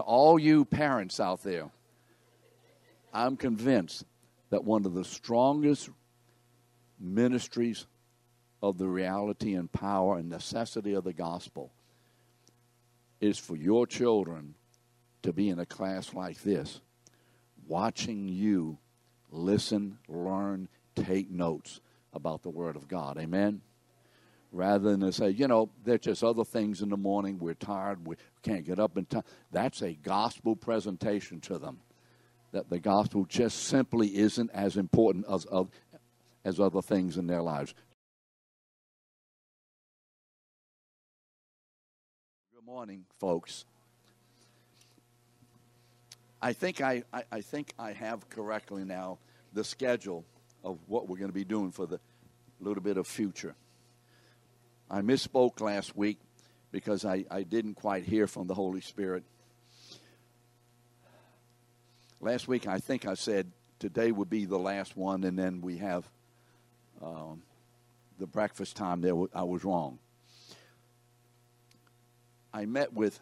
To all you parents out there, I'm convinced that one of the strongest ministries of the reality and power and necessity of the gospel is for your children to be in a class like this, watching you listen, learn, take notes about the Word of God. Amen? Rather than to say, you know, there's just other things in the morning, we're tired, we can't get up in time. That's a gospel presentation to them. That the gospel just simply isn't as important as, as other things in their lives. Good morning, folks. I think I, I, I, think I have correctly now the schedule of what we're going to be doing for the little bit of future. I misspoke last week because I, I didn't quite hear from the Holy Spirit. Last week, I think I said today would be the last one, and then we have um, the breakfast time. There, I was wrong. I met with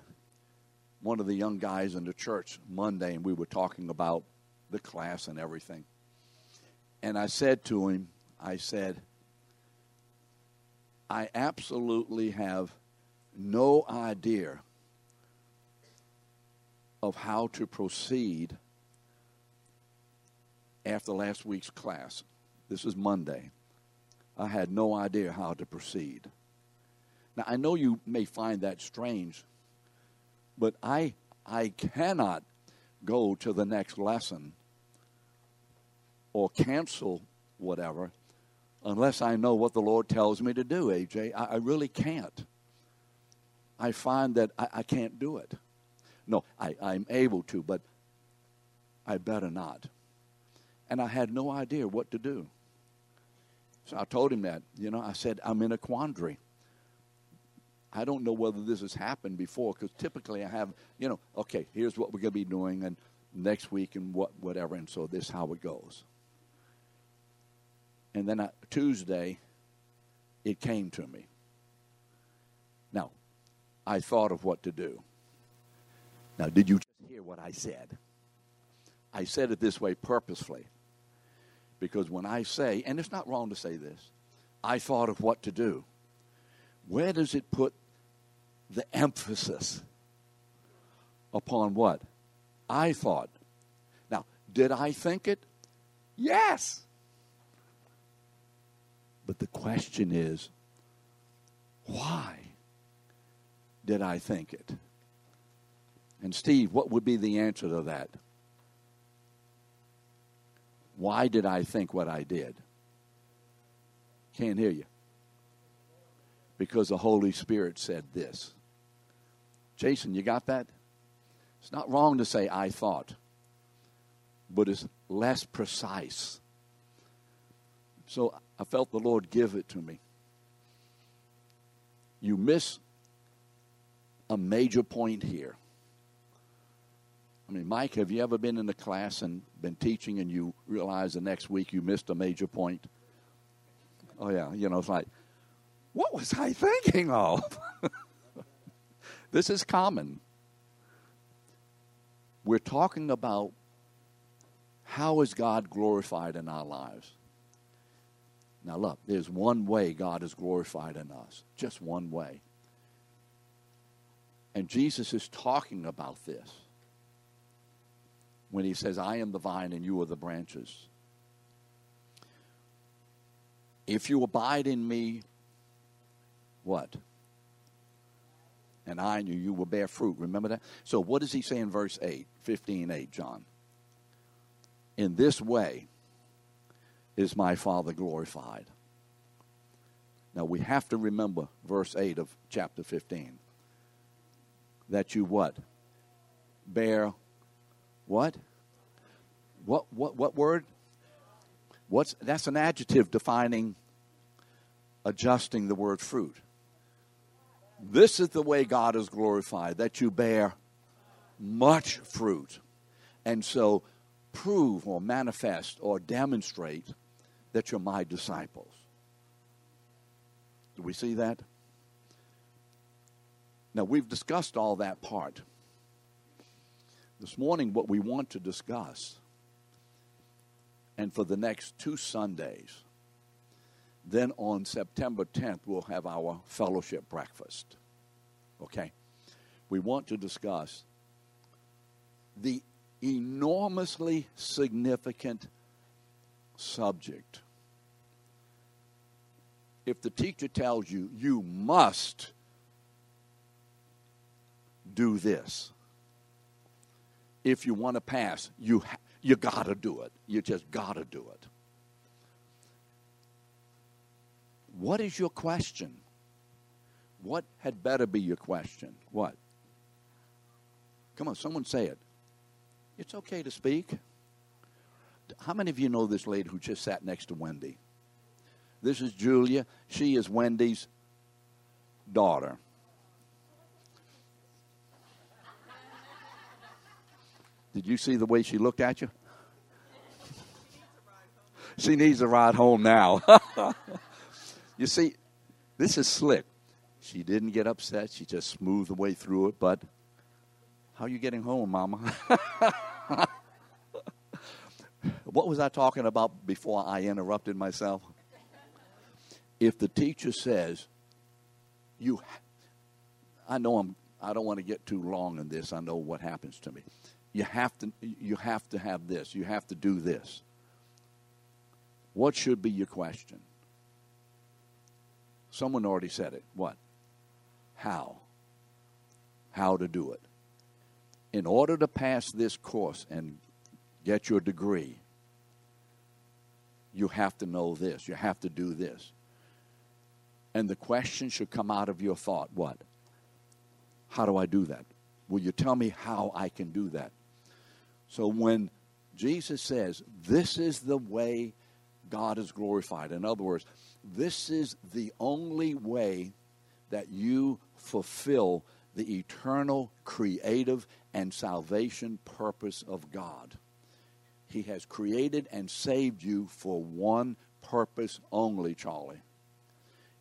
one of the young guys in the church Monday, and we were talking about the class and everything. And I said to him, I said, I absolutely have no idea of how to proceed after last week's class. This is Monday. I had no idea how to proceed. Now, I know you may find that strange but I, I cannot go to the next lesson or cancel whatever unless I know what the Lord tells me to do, AJ. I, I really can't. I find that I, I can't do it. No, I, I'm able to, but I better not. And I had no idea what to do. So I told him that. You know, I said, I'm in a quandary. I don't know whether this has happened before because typically I have, you know, okay, here's what we're going to be doing and next week and what whatever, and so this how it goes. And then I, Tuesday, it came to me. Now, I thought of what to do. Now, did you hear what I said? I said it this way purposefully because when I say, and it's not wrong to say this, I thought of what to do where does it put the emphasis upon what? I thought. Now, did I think it? Yes. But the question is, why did I think it? And Steve, what would be the answer to that? Why did I think what I did? Can't hear you because the Holy Spirit said this. Jason, you got that? It's not wrong to say, I thought, but it's less precise. So I felt the Lord give it to me. You miss a major point here. I mean, Mike, have you ever been in a class and been teaching and you realize the next week you missed a major point? Oh, yeah. You know, it's like, what was I thinking of? this is common. We're talking about how is God glorified in our lives. Now, look, there's one way God is glorified in us, just one way. And Jesus is talking about this when he says, I am the vine and you are the branches. If you abide in me what? And I knew you will bear fruit. Remember that? So what does he say in verse 8, 15, 8, John? In this way is my Father glorified. Now we have to remember verse 8 of chapter 15. That you what? Bear what? What what what word? What's that's an adjective defining adjusting the word fruit. This is the way God is glorified, that you bear much fruit. And so prove or manifest or demonstrate that you're my disciples. Do we see that? Now, we've discussed all that part. This morning, what we want to discuss, and for the next two Sundays, then on September 10th, we'll have our fellowship breakfast. Okay? We want to discuss the enormously significant subject. If the teacher tells you, you must do this, if you want to pass, you, you got to do it. You just got to do it. What is your question? What had better be your question? What? Come on, someone say it. It's okay to speak. How many of you know this lady who just sat next to Wendy? This is Julia. She is Wendy's daughter. Did you see the way she looked at you? She needs a ride home now. you see, this is slick. She didn't get upset. She just smoothed the way through it. But how are you getting home, Mama? what was I talking about before I interrupted myself? If the teacher says, you, I know I'm, I don't want to get too long in this. I know what happens to me. You have to you have to have this you have to do this. What should be your question? Someone already said it. What? How? How to do it. In order to pass this course and get your degree you have to know this you have to do this and the question should come out of your thought what how do i do that will you tell me how i can do that so when Jesus says, This is the way God is glorified, in other words, this is the only way that you fulfill the eternal, creative, and salvation purpose of God. He has created and saved you for one purpose only, Charlie.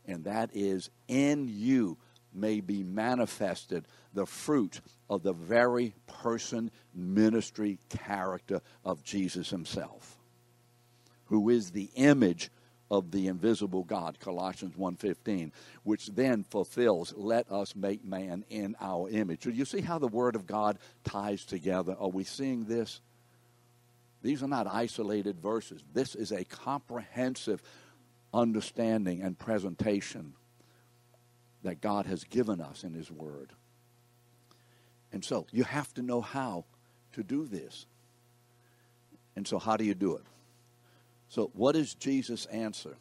And that is in you may be manifested the fruit of the very person, ministry, character of Jesus himself, who is the image of the invisible God, Colossians 1:15, which then fulfills, let us make man in our image. So you see how the word of God ties together? Are we seeing this? These are not isolated verses. This is a comprehensive understanding and presentation that God has given us in His Word. And so you have to know how to do this. And so, how do you do it? So, what is Jesus' answer?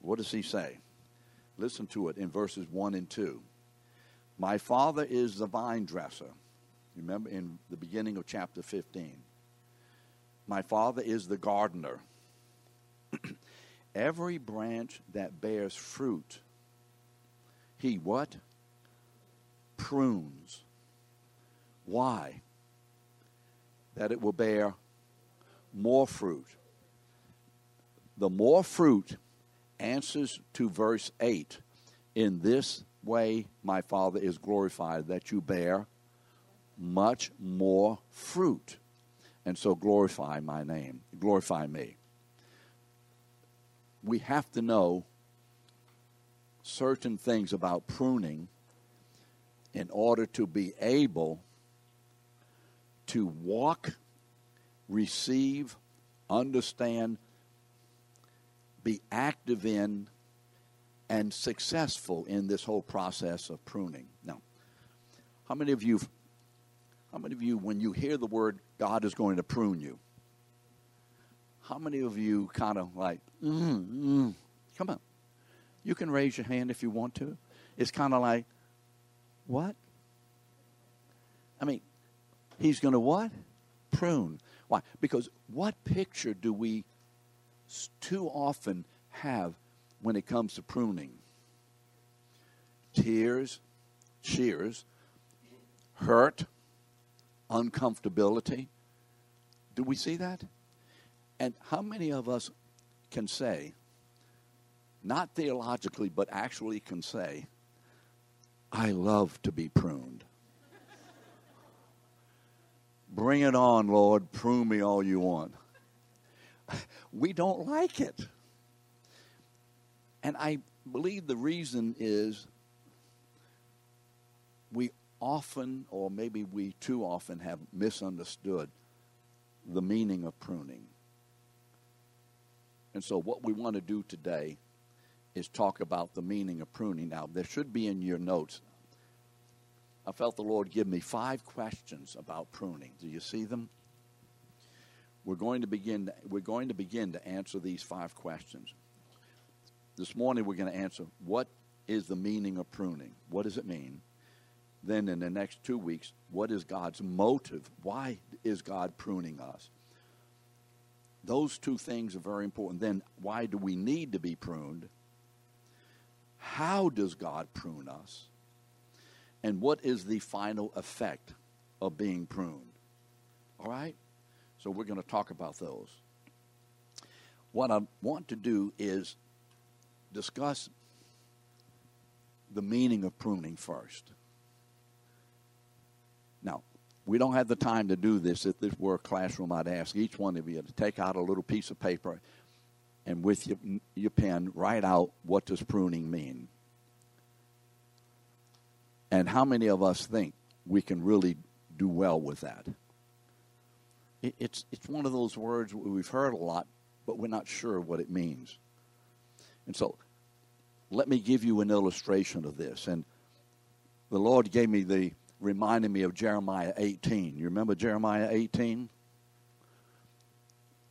What does he say? Listen to it in verses 1 and 2. My Father is the vine dresser. Remember in the beginning of chapter 15. My Father is the gardener. Every branch that bears fruit he what? Prunes. Why? That it will bear more fruit. The more fruit answers to verse 8. In this way, my Father is glorified, that you bear much more fruit. And so glorify my name, glorify me. We have to know certain things about pruning in order to be able to walk, receive, understand, be active in, and successful in this whole process of pruning. Now, how many of you, how many of you, when you hear the word God is going to prune you, how many of you kind of like, mm, mm, come on, you can raise your hand if you want to. It's kind of like, what? I mean, he's going to what? Prune. Why? Because what picture do we too often have when it comes to pruning? Tears, shears, hurt, uncomfortability. Do we see that? And how many of us can say, not theologically, but actually can say, I love to be pruned. Bring it on, Lord. Prune me all you want. We don't like it. And I believe the reason is we often, or maybe we too often, have misunderstood the meaning of pruning. And so, what we want to do today is talk about the meaning of pruning. Now, there should be in your notes. I felt the Lord give me five questions about pruning. Do you see them? We're going to begin. We're going to begin to answer these five questions. This morning, we're going to answer what is the meaning of pruning. What does it mean? Then, in the next two weeks, what is God's motive? Why is God pruning us? Those two things are very important. Then, why do we need to be pruned? How does God prune us? And what is the final effect of being pruned? All right? So we're going to talk about those. What I want to do is discuss the meaning of pruning first. We don't have the time to do this. If this were a classroom, I'd ask each one of you to take out a little piece of paper and with your, your pen write out what does pruning mean. And how many of us think we can really do well with that? It, it's, it's one of those words we've heard a lot, but we're not sure what it means. And so let me give you an illustration of this. And the Lord gave me the, reminded me of Jeremiah 18. You remember Jeremiah 18?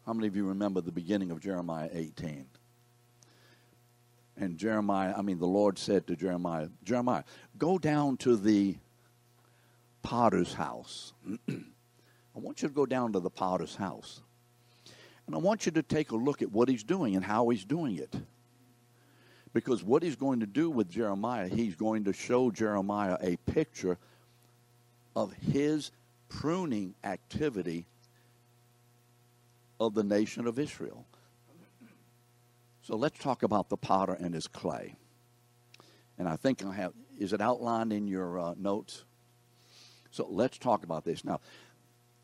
How many of you remember the beginning of Jeremiah 18? And Jeremiah, I mean, the Lord said to Jeremiah, Jeremiah, go down to the potter's house. I want you to go down to the potter's house. And I want you to take a look at what he's doing and how he's doing it. Because what he's going to do with Jeremiah, he's going to show Jeremiah a picture of his pruning activity of the nation of Israel. So let's talk about the potter and his clay. And I think I have, is it outlined in your uh, notes? So let's talk about this. Now,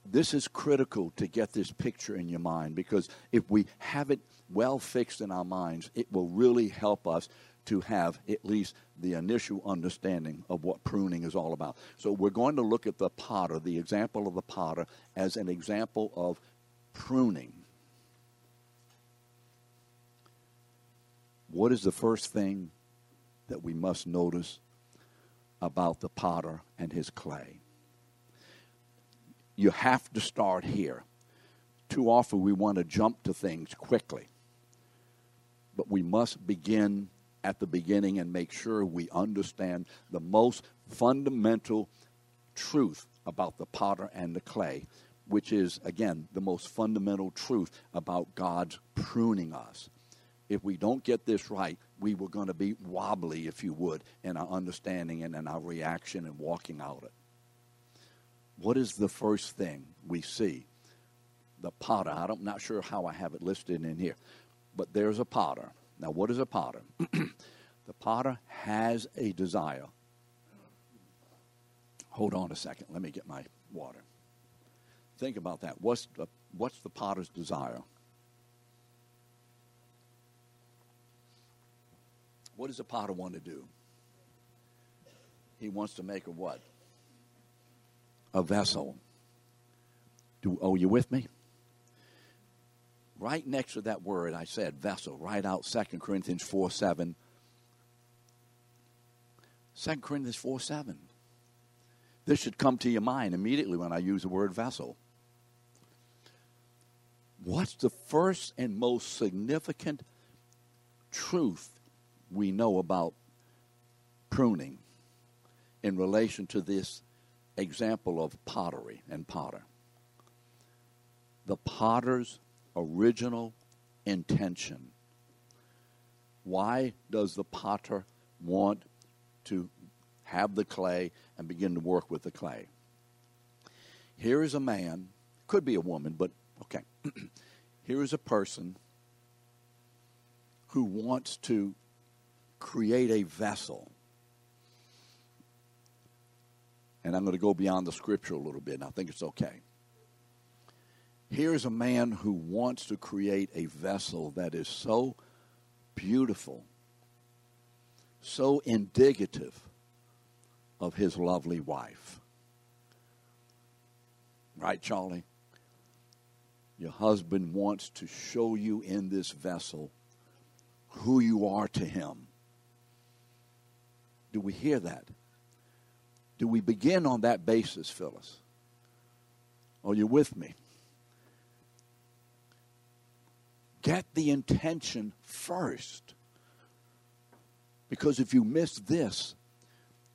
this is critical to get this picture in your mind because if we have it well fixed in our minds, it will really help us to have at least the initial understanding of what pruning is all about. So we're going to look at the potter, the example of the potter, as an example of pruning. What is the first thing that we must notice about the potter and his clay? You have to start here. Too often we want to jump to things quickly, but we must begin at the beginning and make sure we understand the most fundamental truth about the potter and the clay, which is, again, the most fundamental truth about God's pruning us if we don't get this right, we were going to be wobbly, if you would, in our understanding and in our reaction and walking out it. What is the first thing we see? The potter. I'm not sure how I have it listed in here, but there's a potter. Now, what is a potter? the potter has a desire. Hold on a second. Let me get my water. Think about that. What's the, what's the potter's desire? What does a potter want to do? He wants to make a what? A vessel. Do, oh, you with me? Right next to that word, I said vessel. Write out 2 Corinthians 4 7. 2 Corinthians 4 7. This should come to your mind immediately when I use the word vessel. What's the first and most significant truth we know about pruning in relation to this example of pottery and potter. The potter's original intention. Why does the potter want to have the clay and begin to work with the clay? Here is a man, could be a woman, but okay. Here is a person who wants to create a vessel. And I'm going to go beyond the scripture a little bit, and I think it's okay. Here's a man who wants to create a vessel that is so beautiful, so indicative of his lovely wife. Right, Charlie? Your husband wants to show you in this vessel who you are to him. Do we hear that? Do we begin on that basis, Phyllis? Are you with me? Get the intention first. Because if you miss this,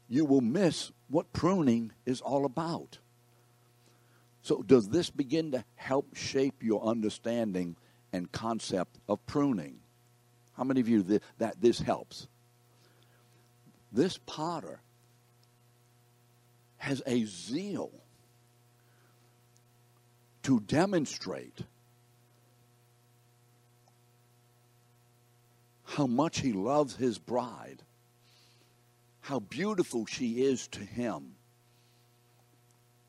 you will miss what pruning is all about. So, does this begin to help shape your understanding and concept of pruning? How many of you th- that this helps? This potter has a zeal to demonstrate how much he loves his bride, how beautiful she is to him,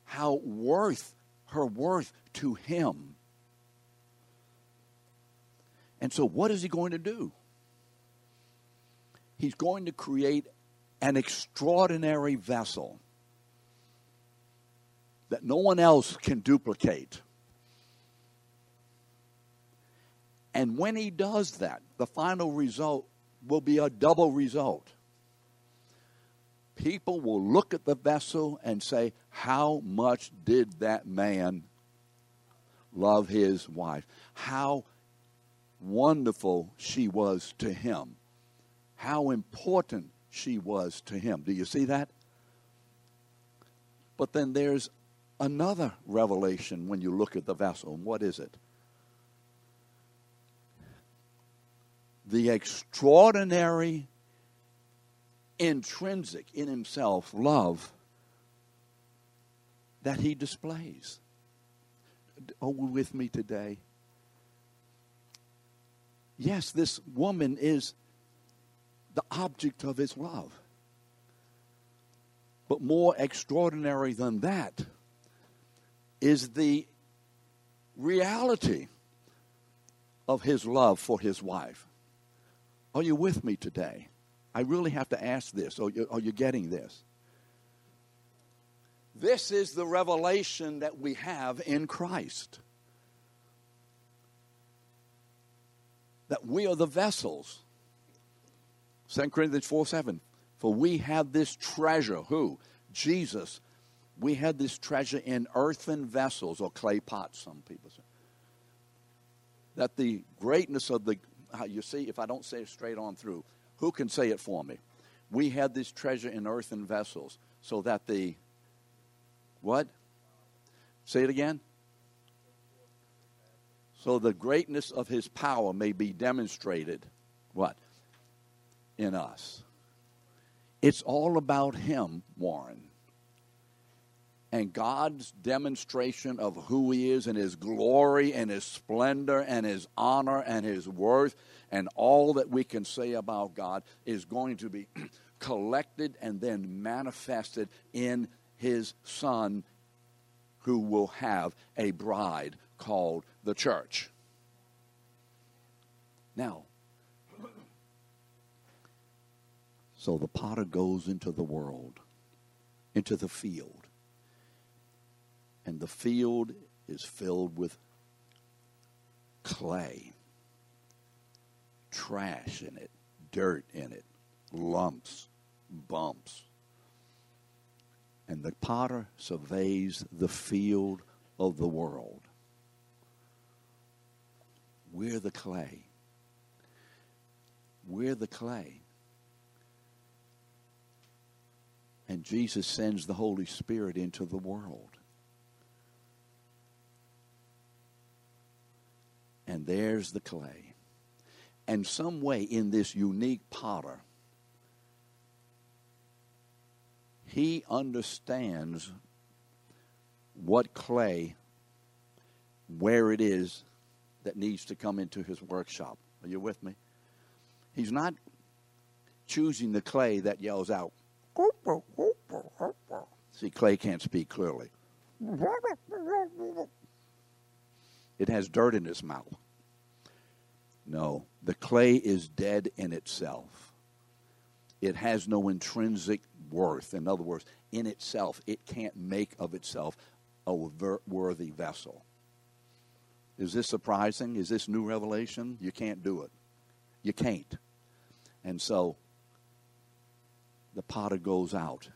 how worth her worth to him. And so, what is he going to do? He's going to create an extraordinary vessel that no one else can duplicate. And when he does that, the final result will be a double result. People will look at the vessel and say, How much did that man love his wife? How wonderful she was to him. How important she was to him. Do you see that? But then there's another revelation when you look at the vessel. And what is it? The extraordinary, intrinsic in himself love that he displays. Are with me today? Yes, this woman is the object of his love. But more extraordinary than that is the reality of his love for his wife. Are you with me today? I really have to ask this. Are you, are you getting this? This is the revelation that we have in Christ. That we are the vessels. 2 Corinthians 4 7. For we have this treasure. Who? Jesus. We had this treasure in earthen vessels or clay pots, some people say. That the greatness of the you see, if I don't say it straight on through, who can say it for me? We had this treasure in earthen vessels so that the, what? Say it again. So the greatness of his power may be demonstrated, what? In us. It's all about him, Warren and God's demonstration of who He is and His glory and His splendor and His honor and His worth and all that we can say about God is going to be collected and then manifested in His Son, who will have a bride called the church. Now, so the potter goes into the world, into the field and the field is filled with clay, trash in it, dirt in it, lumps, bumps. And the potter surveys the field of the world. We're the clay. We're the clay. And Jesus sends the Holy Spirit into the world. And there's the clay. And some way in this unique potter, he understands what clay, where it is that needs to come into his workshop. Are you with me? He's not choosing the clay that yells out. See, clay can't speak clearly. It has dirt in its mouth. No, the clay is dead in itself. It has no intrinsic worth. In other words, in itself, it can't make of itself a worthy vessel. Is this surprising? Is this new revelation? You can't do it. You can't. And so the potter goes out.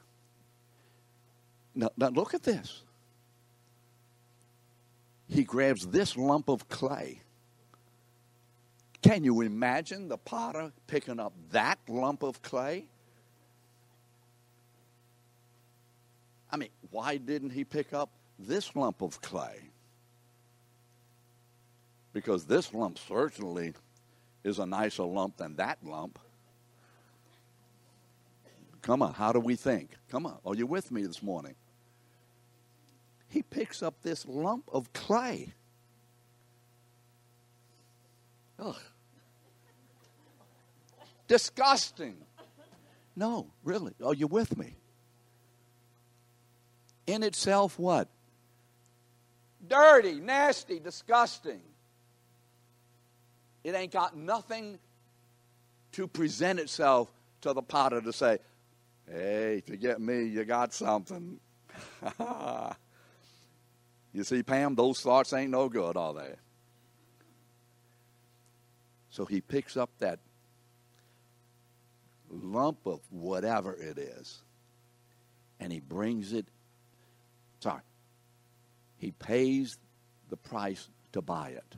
Now, now look at this. He grabs this lump of clay. Can you imagine the potter picking up that lump of clay? I mean, why didn't he pick up this lump of clay? Because this lump certainly is a nicer lump than that lump. Come on, how do we think? Come on, are you with me this morning? He picks up this lump of clay. Ugh. Disgusting. No, really. Are you with me? In itself, what? Dirty, nasty, disgusting. It ain't got nothing to present itself to the potter to say, hey, to get me, you got something. you see, Pam, those thoughts ain't no good, are they? So he picks up that lump of whatever it is and he brings it. Sorry. He pays the price to buy it.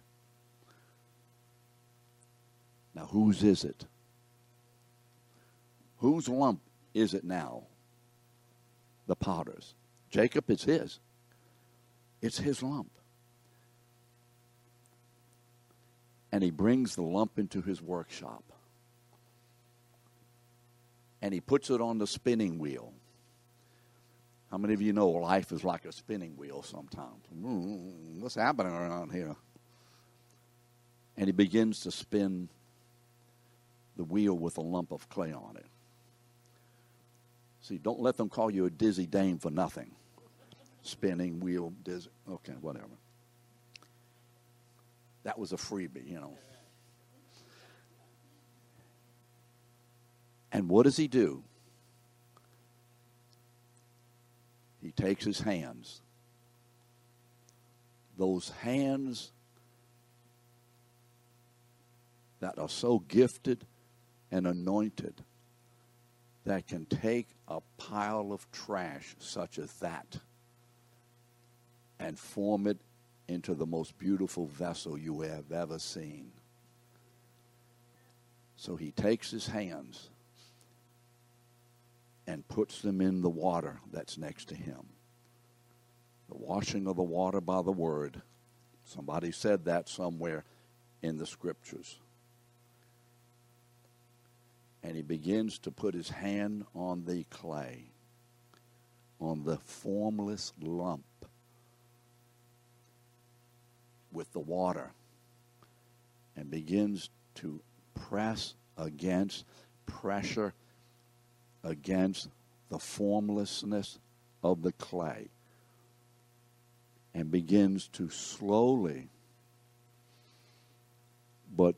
Now, whose is it? Whose lump is it now? The potter's. Jacob, is his. It's his lump. And he brings the lump into his workshop. And he puts it on the spinning wheel. How many of you know life is like a spinning wheel sometimes? Mm, what's happening around here? And he begins to spin the wheel with a lump of clay on it. See, don't let them call you a dizzy dame for nothing. Spinning wheel. Okay, whatever. That was a freebie, you know. And what does he do? He takes his hands. Those hands that are so gifted and anointed that can take a pile of trash such as that and form it into the most beautiful vessel you have ever seen. So he takes his hands and puts them in the water that's next to him. The washing of the water by the word. Somebody said that somewhere in the scriptures and he begins to put his hand on the clay, on the formless lump with the water, and begins to press against pressure against the formlessness of the clay and begins to slowly but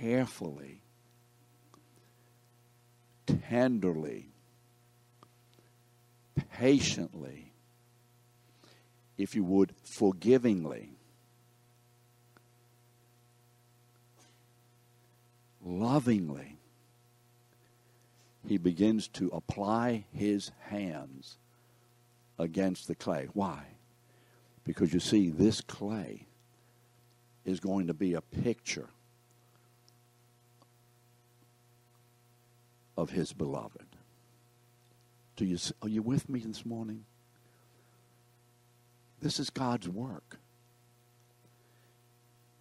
carefully tenderly, patiently, if you would, forgivingly, lovingly, he begins to apply his hands against the clay. Why? Because you see, this clay is going to be a picture of his beloved. Do you, are you with me this morning? This is God's work.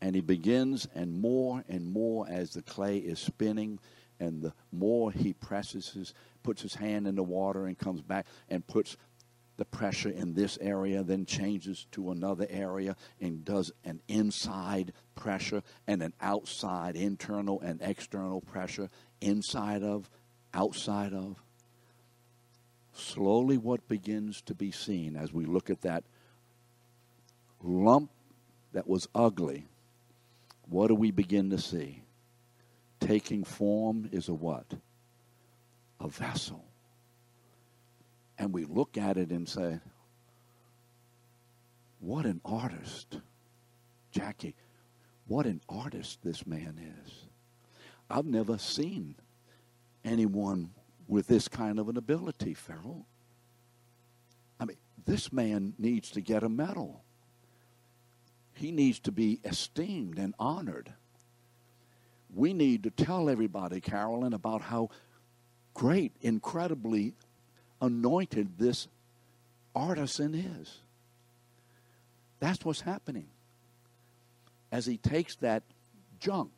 And he begins, and more and more as the clay is spinning, and the more he presses his, puts his hand in the water and comes back and puts the pressure in this area, then changes to another area and does an inside pressure and an outside, internal and external pressure inside of outside of. Slowly, what begins to be seen as we look at that lump that was ugly, what do we begin to see? Taking form is a what? A vessel. And we look at it and say, what an artist. Jackie, what an artist this man is. I've never seen anyone with this kind of an ability, Farrell. I mean, this man needs to get a medal. He needs to be esteemed and honored. We need to tell everybody, Carolyn, about how great, incredibly anointed this artisan is. That's what's happening. As he takes that junk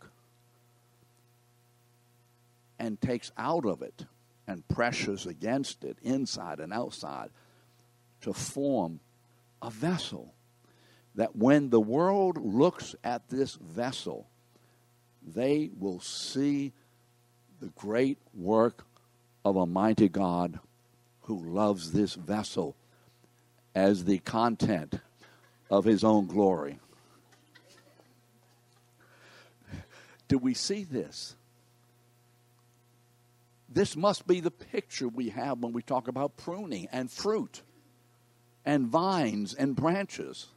and takes out of it and pressures against it, inside and outside, to form a vessel. That when the world looks at this vessel, they will see the great work of a mighty God who loves this vessel as the content of his own glory. Do we see this? This must be the picture we have when we talk about pruning and fruit and vines and branches.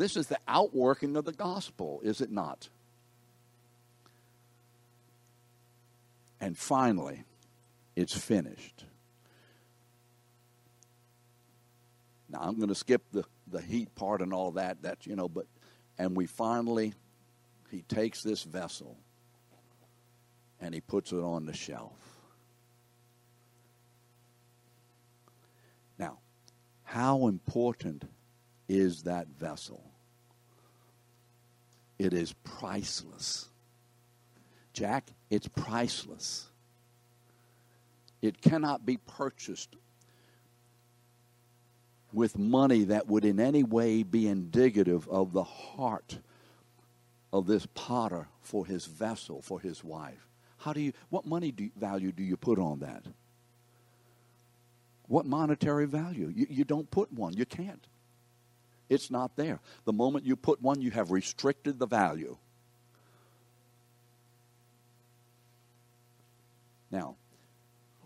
This is the outworking of the gospel, is it not? And finally, it's finished. Now I'm going to skip the, the heat part and all that. That you know, but and we finally, he takes this vessel and he puts it on the shelf. Now, how important is that vessel? It is priceless. Jack, it's priceless. It cannot be purchased with money that would in any way be indicative of the heart of this potter for his vessel, for his wife. How do you, what money do, value do you put on that? What monetary value? You, you don't put one. You can't. It's not there. The moment you put one, you have restricted the value. Now,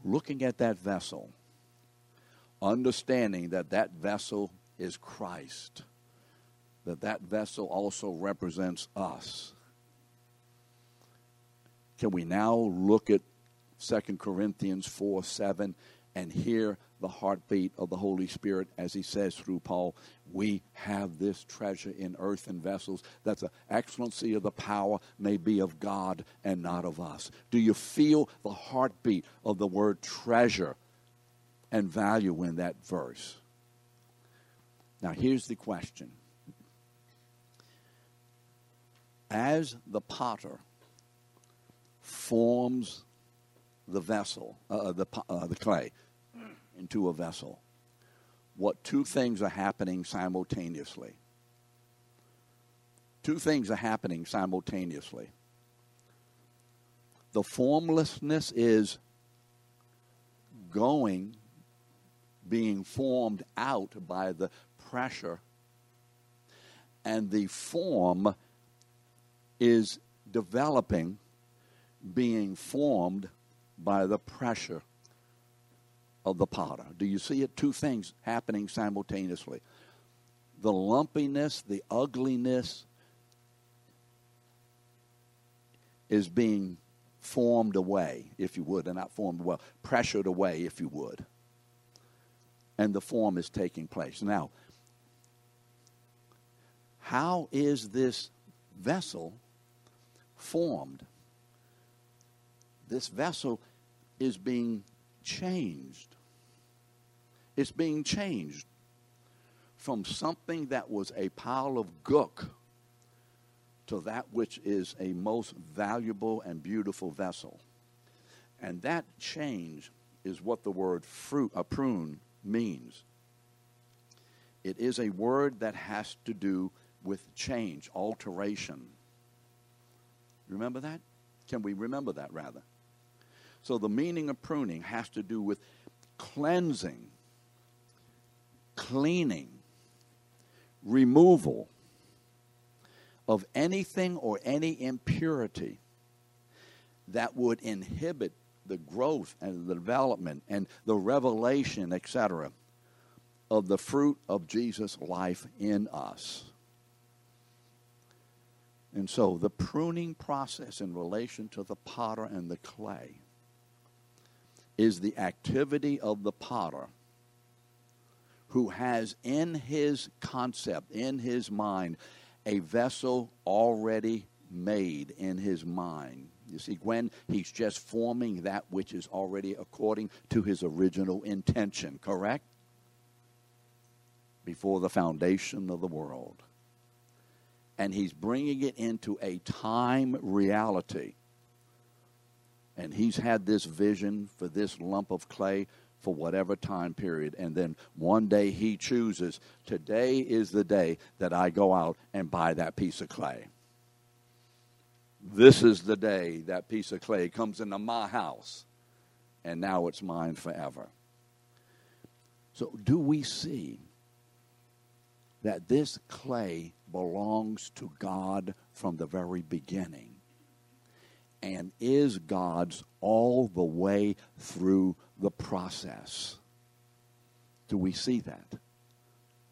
looking at that vessel, understanding that that vessel is Christ, that that vessel also represents us. Can we now look at 2 Corinthians 4 7 and hear the heartbeat of the Holy Spirit as he says through Paul, We have this treasure in earthen vessels, that the excellency of the power may be of God and not of us. Do you feel the heartbeat of the word treasure and value in that verse. Now, here's the question As the potter forms the vessel, uh, uh the, uh, the clay, into a vessel, what two things are happening simultaneously? Two things are happening simultaneously. The formlessness is going being formed out by the pressure, and the form is developing, being formed by the pressure of the potter. Do you see it? Two things happening simultaneously the lumpiness, the ugliness is being formed away, if you would, and not formed well, pressured away, if you would and the form is taking place. Now, how is this vessel formed? This vessel is being changed. It's being changed from something that was a pile of gook to that which is a most valuable and beautiful vessel. And that change is what the word fruit, a prune, means. It is a word that has to do with change, alteration. Remember that? Can we remember that rather? So the meaning of pruning has to do with cleansing, cleaning, removal of anything or any impurity that would inhibit the growth and the development and the revelation, etc., of the fruit of Jesus' life in us. And so the pruning process in relation to the potter and the clay is the activity of the potter who has in his concept, in his mind, a vessel already made in his mind. You see, when he's just forming that which is already according to his original intention, correct? Before the foundation of the world. And he's bringing it into a time reality. And he's had this vision for this lump of clay for whatever time period. And then one day he chooses, today is the day that I go out and buy that piece of clay. This is the day that piece of clay comes into my house, and now it's mine forever. So, do we see that this clay belongs to God from the very beginning and is God's all the way through the process? Do we see that?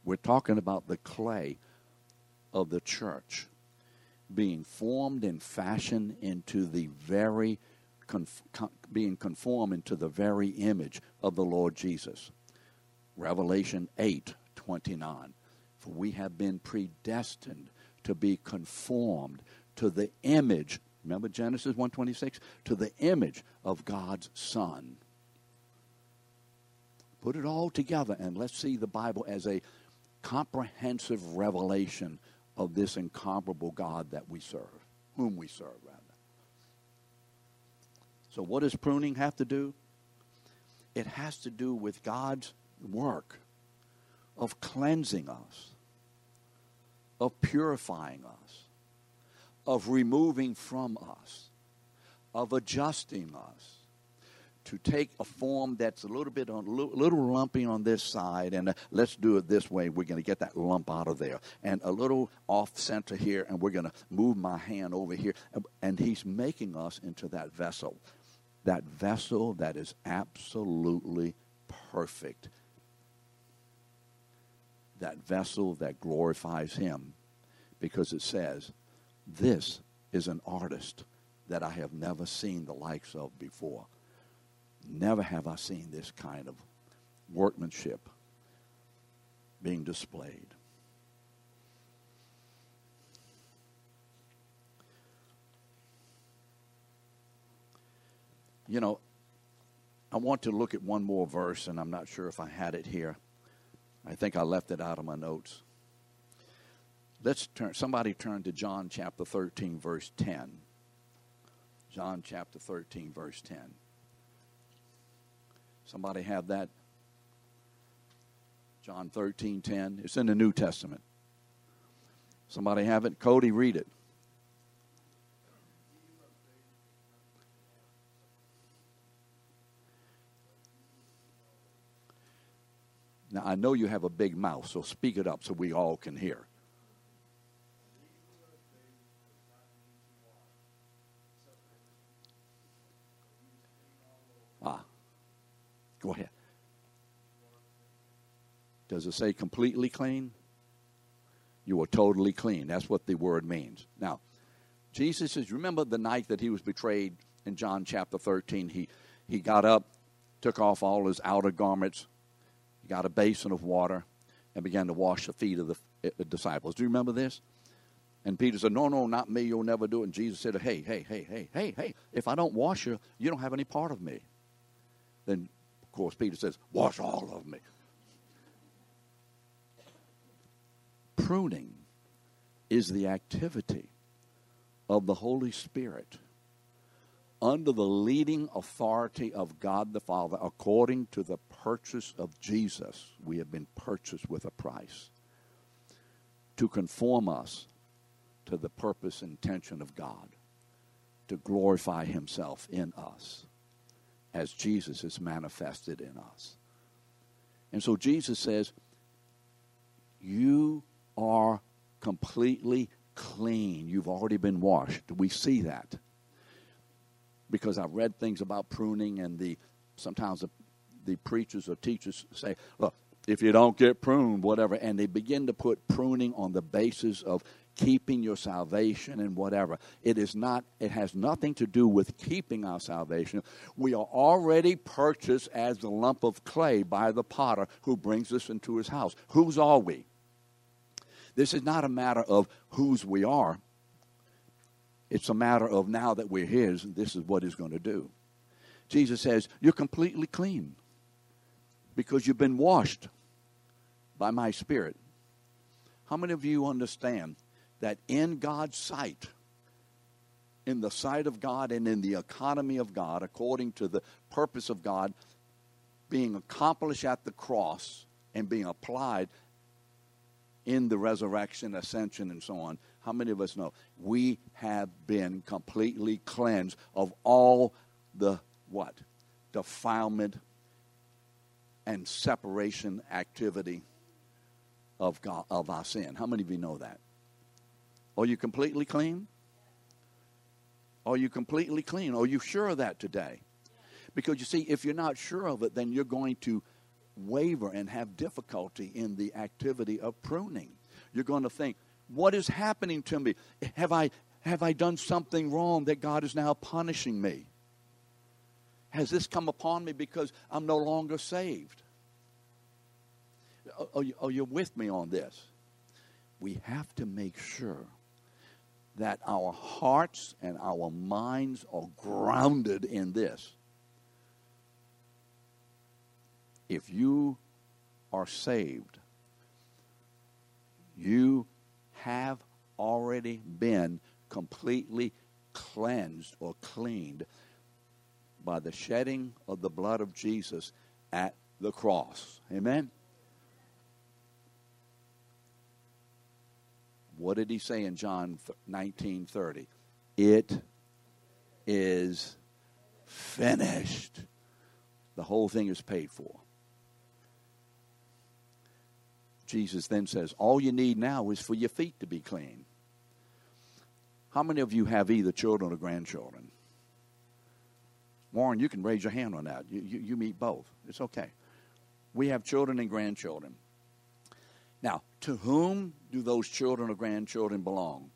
We're talking about the clay of the church being formed and fashioned into the very conf- being conformed into the very image of the Lord Jesus. Revelation 8 29. For we have been predestined to be conformed to the image, remember Genesis 126? To the image of God's Son. Put it all together and let's see the Bible as a comprehensive revelation of this incomparable God that we serve, whom we serve, rather. So, what does pruning have to do? It has to do with God's work of cleansing us, of purifying us, of removing from us, of adjusting us to take a form that's a little bit on, a little lumpy on this side, and uh, let's do it this way. We're going to get that lump out of there, and a little off center here, and we're going to move my hand over here, and He's making us into that vessel, that vessel that is absolutely perfect, that vessel that glorifies Him, because it says, "This is an artist." That I have never seen the likes of before. Never have I seen this kind of workmanship being displayed. You know, I want to look at one more verse, and I'm not sure if I had it here. I think I left it out of my notes. Let's turn, somebody turn to John chapter 13, verse 10. John chapter 13, verse 10. Somebody have that? John 13, 10. It's in the New Testament. Somebody have it? Cody, read it. Now, I know you have a big mouth, so speak it up so we all can hear. Go ahead. Does it say completely clean? You are totally clean. That's what the word means. Now, Jesus says, remember the night that he was betrayed in John chapter 13? He, he got up, took off all his outer garments, he got a basin of water, and began to wash the feet of the, eh, the disciples. Do you remember this? And Peter said, No, no, not me. You'll never do it. And Jesus said, Hey, hey, hey, hey, hey, hey, if I don't wash you, you don't have any part of me. Then of course, Peter says, Wash all of me. Pruning is the activity of the Holy Spirit under the leading authority of God the Father, according to the purchase of Jesus. We have been purchased with a price to conform us to the purpose and intention of God, to glorify Himself in us as Jesus is manifested in us. And so Jesus says, You are completely clean. You've already been washed. We see that because I've read things about pruning, and the sometimes the, the preachers or teachers say, "Look, if you don't get pruned, whatever," and they begin to put pruning on the basis of keeping your salvation and whatever. It is not. It has nothing to do with keeping our salvation. We are already purchased as the lump of clay by the potter who brings us into his house. Whose are we? This is not a matter of whose we are. It's a matter of now that we're His, this is what He's going to do. Jesus says, You're completely clean because you've been washed by my Spirit. How many of you understand that in God's sight, in the sight of God and in the economy of God, according to the purpose of God, being accomplished at the cross and being applied in the resurrection, ascension, and so on, how many of us know we have been completely cleansed of all the what? Defilement and separation activity of God, of our sin. How many of you know that? Are you completely clean? Are you completely clean? Are you sure of that today? Because you see, if you're not sure of it, then you're going to waver and have difficulty in the activity of pruning. You're going to think, what is happening to me? Have I, have I done something wrong that God is now punishing me? Has this come upon me because I'm no longer saved? Are you, are you with me on this? We have to make sure that our hearts and our minds are grounded in this. If you are saved, you have already been completely cleansed or cleaned by the shedding of the blood of Jesus at the cross. Amen? What did he say in John 19 30? It is finished. The whole thing is paid for. Jesus then says, All you need now is for your feet to be clean. How many of you have either children or grandchildren? Warren, you can raise your hand on that. You, you, you meet both. It's okay. We have children and grandchildren. Now, to whom do those children or grandchildren belong?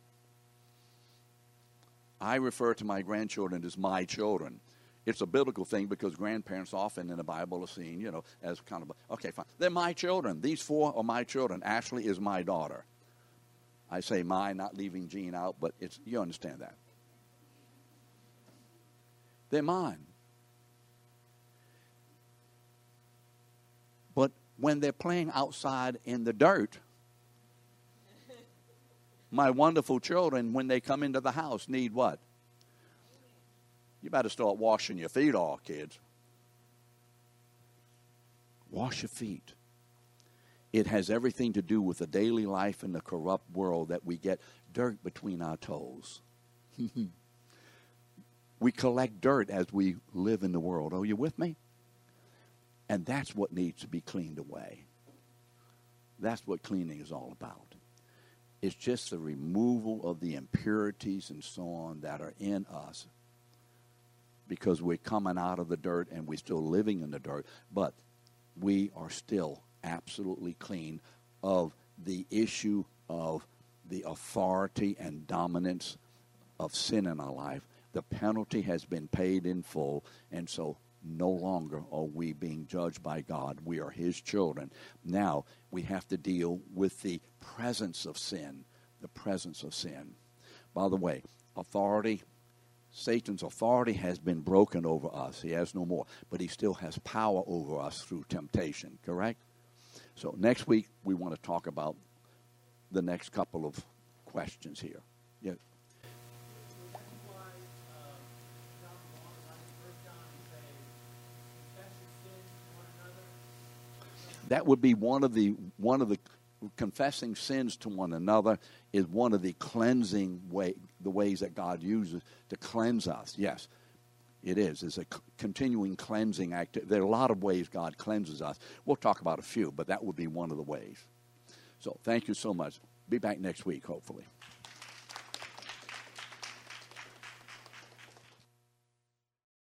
I refer to my grandchildren as my children it's a biblical thing because grandparents often in the Bible are seen, you know, as kind of, okay, fine. They're my children. These four are my children. Ashley is my daughter. I say my, not leaving Jean out, but it's, you understand that. They're mine. But when they're playing outside in the dirt, my wonderful children, when they come into the house, need what? You better start washing your feet off, kids. Wash your feet. It has everything to do with the daily life in the corrupt world that we get dirt between our toes. we collect dirt as we live in the world. Are you with me? And that's what needs to be cleaned away. That's what cleaning is all about. It's just the removal of the impurities and so on that are in us because we're coming out of the dirt and we're still living in the dirt, but we are still absolutely clean of the issue of the authority and dominance of sin in our life. The penalty has been paid in full, and so no longer are we being judged by God. We are His children. Now we have to deal with the presence of sin. The presence of sin. By the way, authority Satan's authority has been broken over us. He has no more. But he still has power over us through temptation, correct? So next week, we want to talk about the next couple of questions here. Yes. That would be one of the one of the confessing sins to one another is one of the cleansing way, the ways that God uses to cleanse us. Yes, it is. It's a continuing cleansing act. There are a lot of ways God cleanses us. We'll talk about a few, but that would be one of the ways. So thank you so much. Be back next week, hopefully.